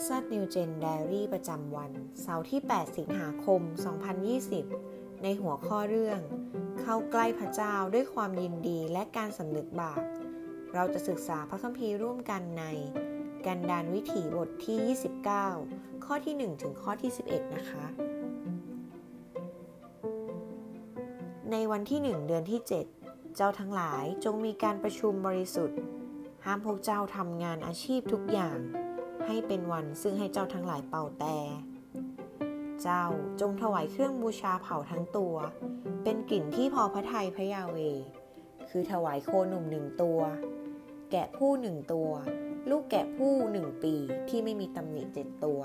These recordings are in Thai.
Texas New Gen Diary ประจำวัน เสาร์ที่ 8 สิงหาคม 2020 ในหัวข้อเรื่อง เข้าใกล้พระเจ้าด้วยความยินดีและการสำนึกบาป เราจะศึกษาพระคัมภีร์ร่วมกันใน กันดานวิถีบทที่ 29 ข้อที่ 1 ถึงข้อที่ 11 นะคะ ในวันที่ 1 เดือนที่ 7 เจ้าทั้งหลายจงมีการประชุมบริสุทธิ์ ห้ามพวกเจ้าทำงานอาชีพทุกอย่าง ให้เป็นวันซึ่งให้เจ้าทั้งหลายเป่าแต่ เจ้าจงถวายเครื่องบูชาเผาทั้งตัว เป็นกลิ่นที่พอพระทัยพระยาเว คือถวายโคหนุ่มหนึ่งตัว แกะผู้หนึ่งตัว ลูกแกะผู้หนึ่งปีที่ไม่มีตำหนิเจ็ดตัว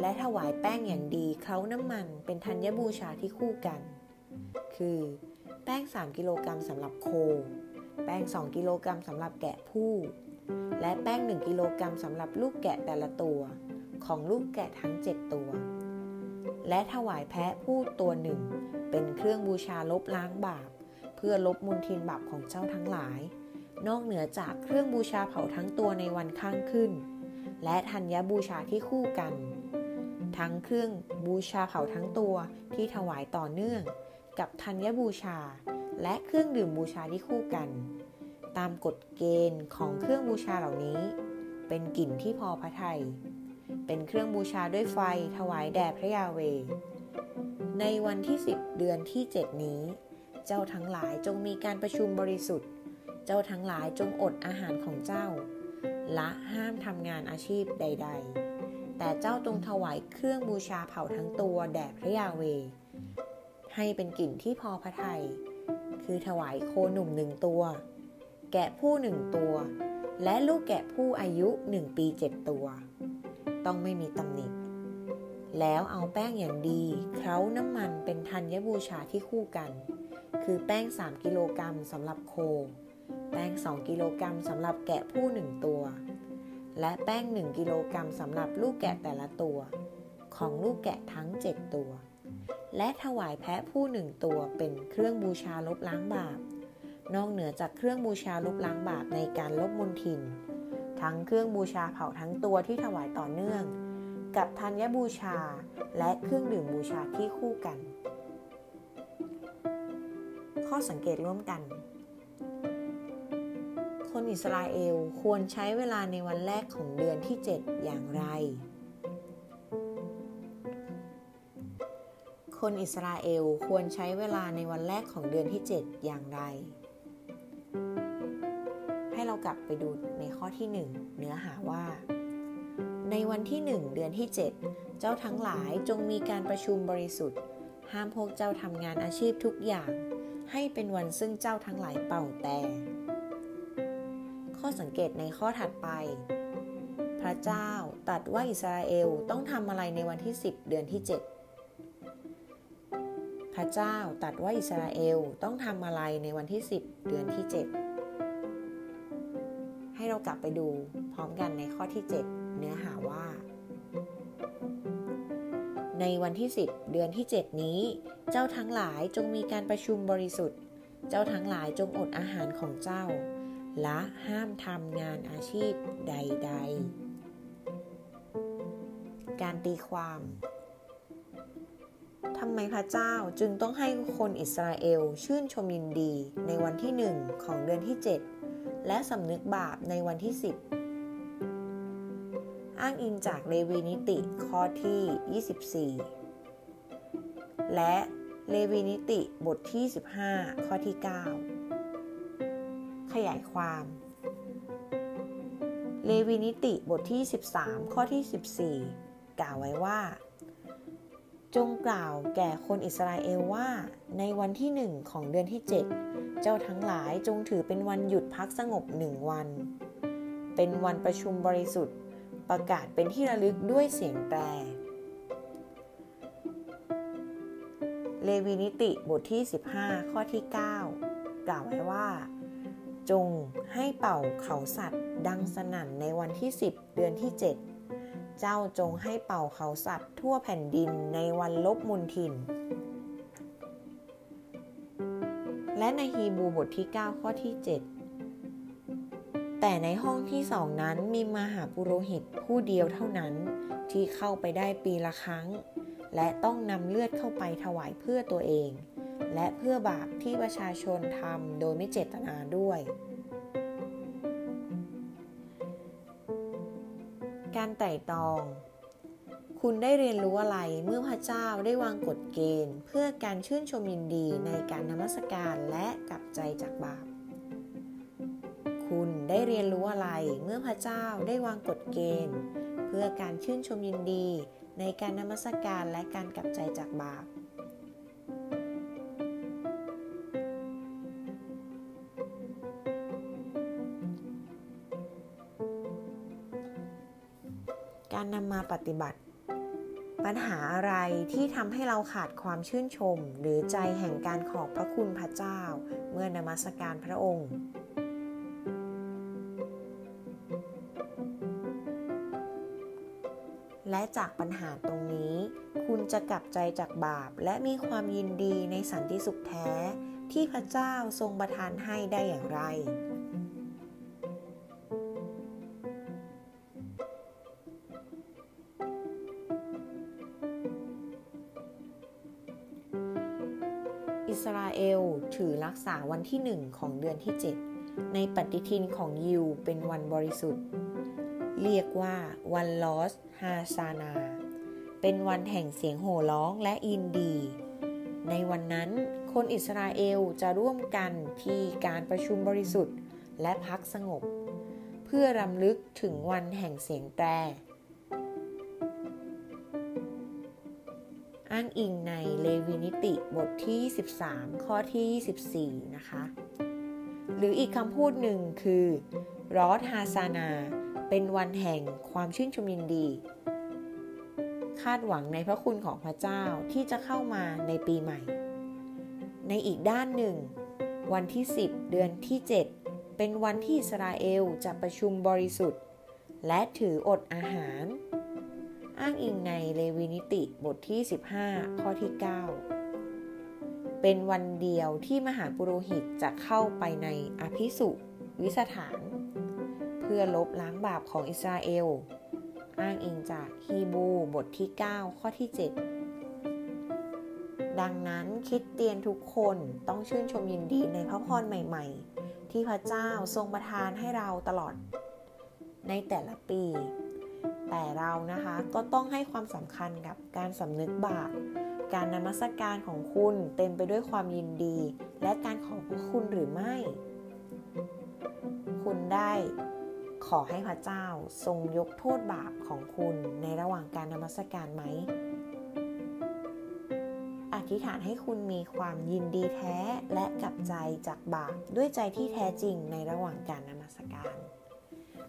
และถวายแป้งอย่างดีเคล้าน้ำมันเป็นธัญบูชาที่คู่กัน คือแป้ง 3 กิโลกรัมสำหรับโค แป้ง 2 กิโลกรัมสำหรับแกะผู้ และแป้ง 1 กิโลกรัมสำหรับลูกแกะแต่ละตัว ของลูกแกะทั้ง 7 ตัว และถวายแพะผู้ตัวหนึ่ง เป็นเครื่องบูชาลบล้างบาป เพื่อลบมุนทินบาปของเจ้าทั้งหลาย นอกเหนือจากเครื่องบูชาเผาทั้งตัวในวันข้างขึ้น และธัญญบูชาที่คู่กัน ทั้งเครื่องบูชาเผาทั้งตัวที่ถวายต่อเนื่อง กับธัญบูชา และเครื่องดื่มบูชาที่คู่กัน ตามกฎเกณฑ์ของเครื่องบูชาเหล่านี้ เป็นกลิ่นที่พอพระทยัยเป็นเครื่องบูชาด้วยไฟถวายแด่พระยาเว ในวันที่ 10 เดือนที่ 7 นี้ เจ้าทั้งหลายจงมีการประชุมบริสุทธิ์ เจ้าทั้งหลายจงอดอาหารของเจ้า ละห้ามทำงานอาชีพใด ๆ แต่เจ้าจงถวายเครื่องบูชาเผาทั้งตัวแด่พระยาเว ให้เป็นกลิ่นที่พอพระทยัยคือถวายโคหนุ่มหนึ่งตัว แกะผู้หนึ่งตัว และลูกแกะผู้อายุหนึ่งปีเจ็ดตัว ต้องไม่มีตำหนิแล้วเอาแป้งอย่างดีเคล้าน้ำมันเป็นธัญบูชาที่คู่กัน คือแป้ง 3 กิโลกรัมสำหรับโค แป้ง 2 กิโลกรัมสำหรับแกะผู้ 1 ตัว และแป้ง 1 กิโลกรัมสำหรับลูกแกะแต่ละตัว ของลูกแกะทั้ง 7 ตัว และถวายแพะผู้หนึ่งตัวเป็นเครื่องบูชาลบล้างบาป นอกเหนือจากเครื่องบูชาลบล้างบาปในการลบมลทิน ทั้งเครื่องบูชาเผาทั้งตัวที่ถวายต่อเนื่อง กับธัญบูชาและเครื่องดื่มบูชาที่คู่กัน ข้อสังเกตร่วมกัน คนอิสราเอลควรใช้เวลาในวันแรกของเดือนที่ 7 อย่างไร คนอิสราเอลควรใช้เวลาในวันแรกของเดือนที่ 7 อย่างไร กลับไปดูในข้อที่ 1 เนื้อหาว่า ในวันที่ 1 เดือนที่ 7 เจ้าทั้งหลายจงมีการประชุมบริสุทธิ์ ห้ามพวกเจ้าทำงานอาชีพทุกอย่าง ให้เป็นวันซึ่งเจ้าทั้งหลายเป่าแต่ ข้อสังเกตในข้อถัดไป พระเจ้าตัดว่าอิสราเอลต้องทำอะไรในวันที่ 10 เดือนที่ 7พระเจ้าตัดว่าอิสราเอลต้องทำอะไรในวันที่ 10 เดือนที่ 7 ให้เรากลับไปดูพร้อมกันในข้อที่ 7 เนื้อหาว่า ในวันที่ 10 เดือนที่ 7 นี้ เจ้าทั้งหลายจงมีการประชุมบริสุทธิ์ เจ้าทั้งหลายจงอดอาหารของเจ้า และห้ามทำงานอาชีพใด ๆ การตีความทำไมพระเจ้าจึงต้องให้คนอิสราเอลชื่นชมยินดีในวันที่1ของเดือนที่ 7 และสำนึกบาปในวันที่ 10 อ้างอิงจากเลวีนิติข้อที่ 24 และเลวีนิติบทที่ 15 ข้อที่ 9 ขยายความ เลวีนิติบทที่ 13 ข้อที่ 14 กล่าวไว้ว่า จงกล่าวแก่คนอิสราเอลว่า ในวันที่หนึ่งของเดือนที่ 7 เจ้าทั้งหลายจงถือเป็นวันหยุดพักสงบหนึ่งวัน เป็นวันประชุมบริสุทธิ์ ประกาศเป็นที่ระลึกด้วยเสียงแตรเลวีนิติบทที่ 15 ข้อที่ 9 กล่าวไว้ว่า จงให้เป่าเขาสัตว์ ดังสนั่นในวันที่ 10 เดือนที่ 7 เจ้าจงให้เป่าเขาสัตว์ ทั่วแผ่นดินในวันลบมุนทิน และในฮีบูบทที่ 9 ข้อที่ 7 แต่ในห้องที่สองนั้นมีมหาปุโรหิตผู้เดียวเท่านั้นที่เข้าไปได้ปีละครั้ง และต้องนำเลือดเข้าไปถวายเพื่อตัวเอง และเพื่อบาปที่ประชาชนทำโดยไม่เจตนาด้วย การไต่ตอง คุณได้เรียนรู้อะไรเมื่อพระเจ้าได้วางกฎเกณฑ์ เพื่อการชื่นชมยินดีในการนมัสการและกลับใจจากบาป คุณได้เรียนรู้อะไรเมื่อพระเจ้าได้วางกฎเกณฑ์ เพื่อการชื่นชมยินดีในการนมัสการและการกลับใจจากบาป การนำมาปฏิบัติ ปัญหาอะไรที่ทำให้เราขาดความชื่นชม หรือใจแห่งการขอบพระคุณพระเจ้า เมื่อนมัสการพระองค์และจากปัญหาตรงนี้ คุณจะกลับใจจากบาป และมีความยินดีในสันติสุขแท้ ที่พระเจ้าทรงประทานให้ได้อย่างไร ราเอลถือรักษาวันที่หนึ่งของเดือนที่ 7 ในปฏิทินของยิวเป็นวันบริสุทธิ์ เรียกว่าวันลอสฮาซานา เป็นวันแห่งเสียงโห่ร้องและอินดี ในวันนั้นคนอิสราเอลจะร่วมกันที่การประชุมบริสุทธิ์และพักสงบ เพื่อรำลึกถึงวันแห่งเสียงแตร อ้างอิงในเลวีนิติบทที่ 13 ข้อที่ 24 นะคะ หรืออีกคำพูดหนึ่งคือรอสฮาซานา เป็นวันแห่งความชื่นชมยินดี คาดหวังในพระคุณของพระเจ้าที่จะเข้ามาในปีใหม่ ในอีกด้านหนึ่ง วันที่ 10 เดือนที่ 7 เป็นวันที่อิสราเอลจะประชุมบริสุทธิ์ และถืออดอาหาร อ้างอิงในเลวีนิติบทที่ 15 ข้อที่ 9 เป็นวันเดียวที่มหาปุโรหิตจะเข้าไปในอภิสุวิสถาน เพื่อลบล้างบาปของอิสราเอล อ้างอิงจากฮีบูบทที่ 9 ข้อที่ 7 ดังนั้นคิดเตียนทุกคนต้องชื่นชมยินดีในพระพรใหม่ๆ ที่พระเจ้าทรงประทานให้เราตลอดในแต่ละปี แต่เรานะคะก็ต้องให้ความสำคัญกับการสำนึกบาปการนมัสการของคุณเต็มไปด้วยความยินดี และการขอบพระคุณหรือไม่ คุณได้ขอให้พระเจ้าทรงยกโทษบาปของคุณในระหว่างการนมัสการไหม อธิษฐานให้คุณมีความยินดีแท้และกลับใจจากบาปด้วยใจที่แท้จริงในระหว่างการนมัสการ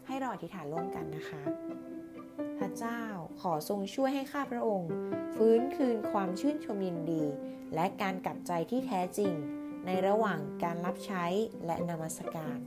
ให้เราอธิษฐานร่วมกันนะคะ เจ้า ขอทรงช่วยให้ข้าพระองค์ ฟื้นคืนความชื่นชมยินดี และการกลับใจที่แท้จริง ในระหว่างการรับใช้และนมัสการ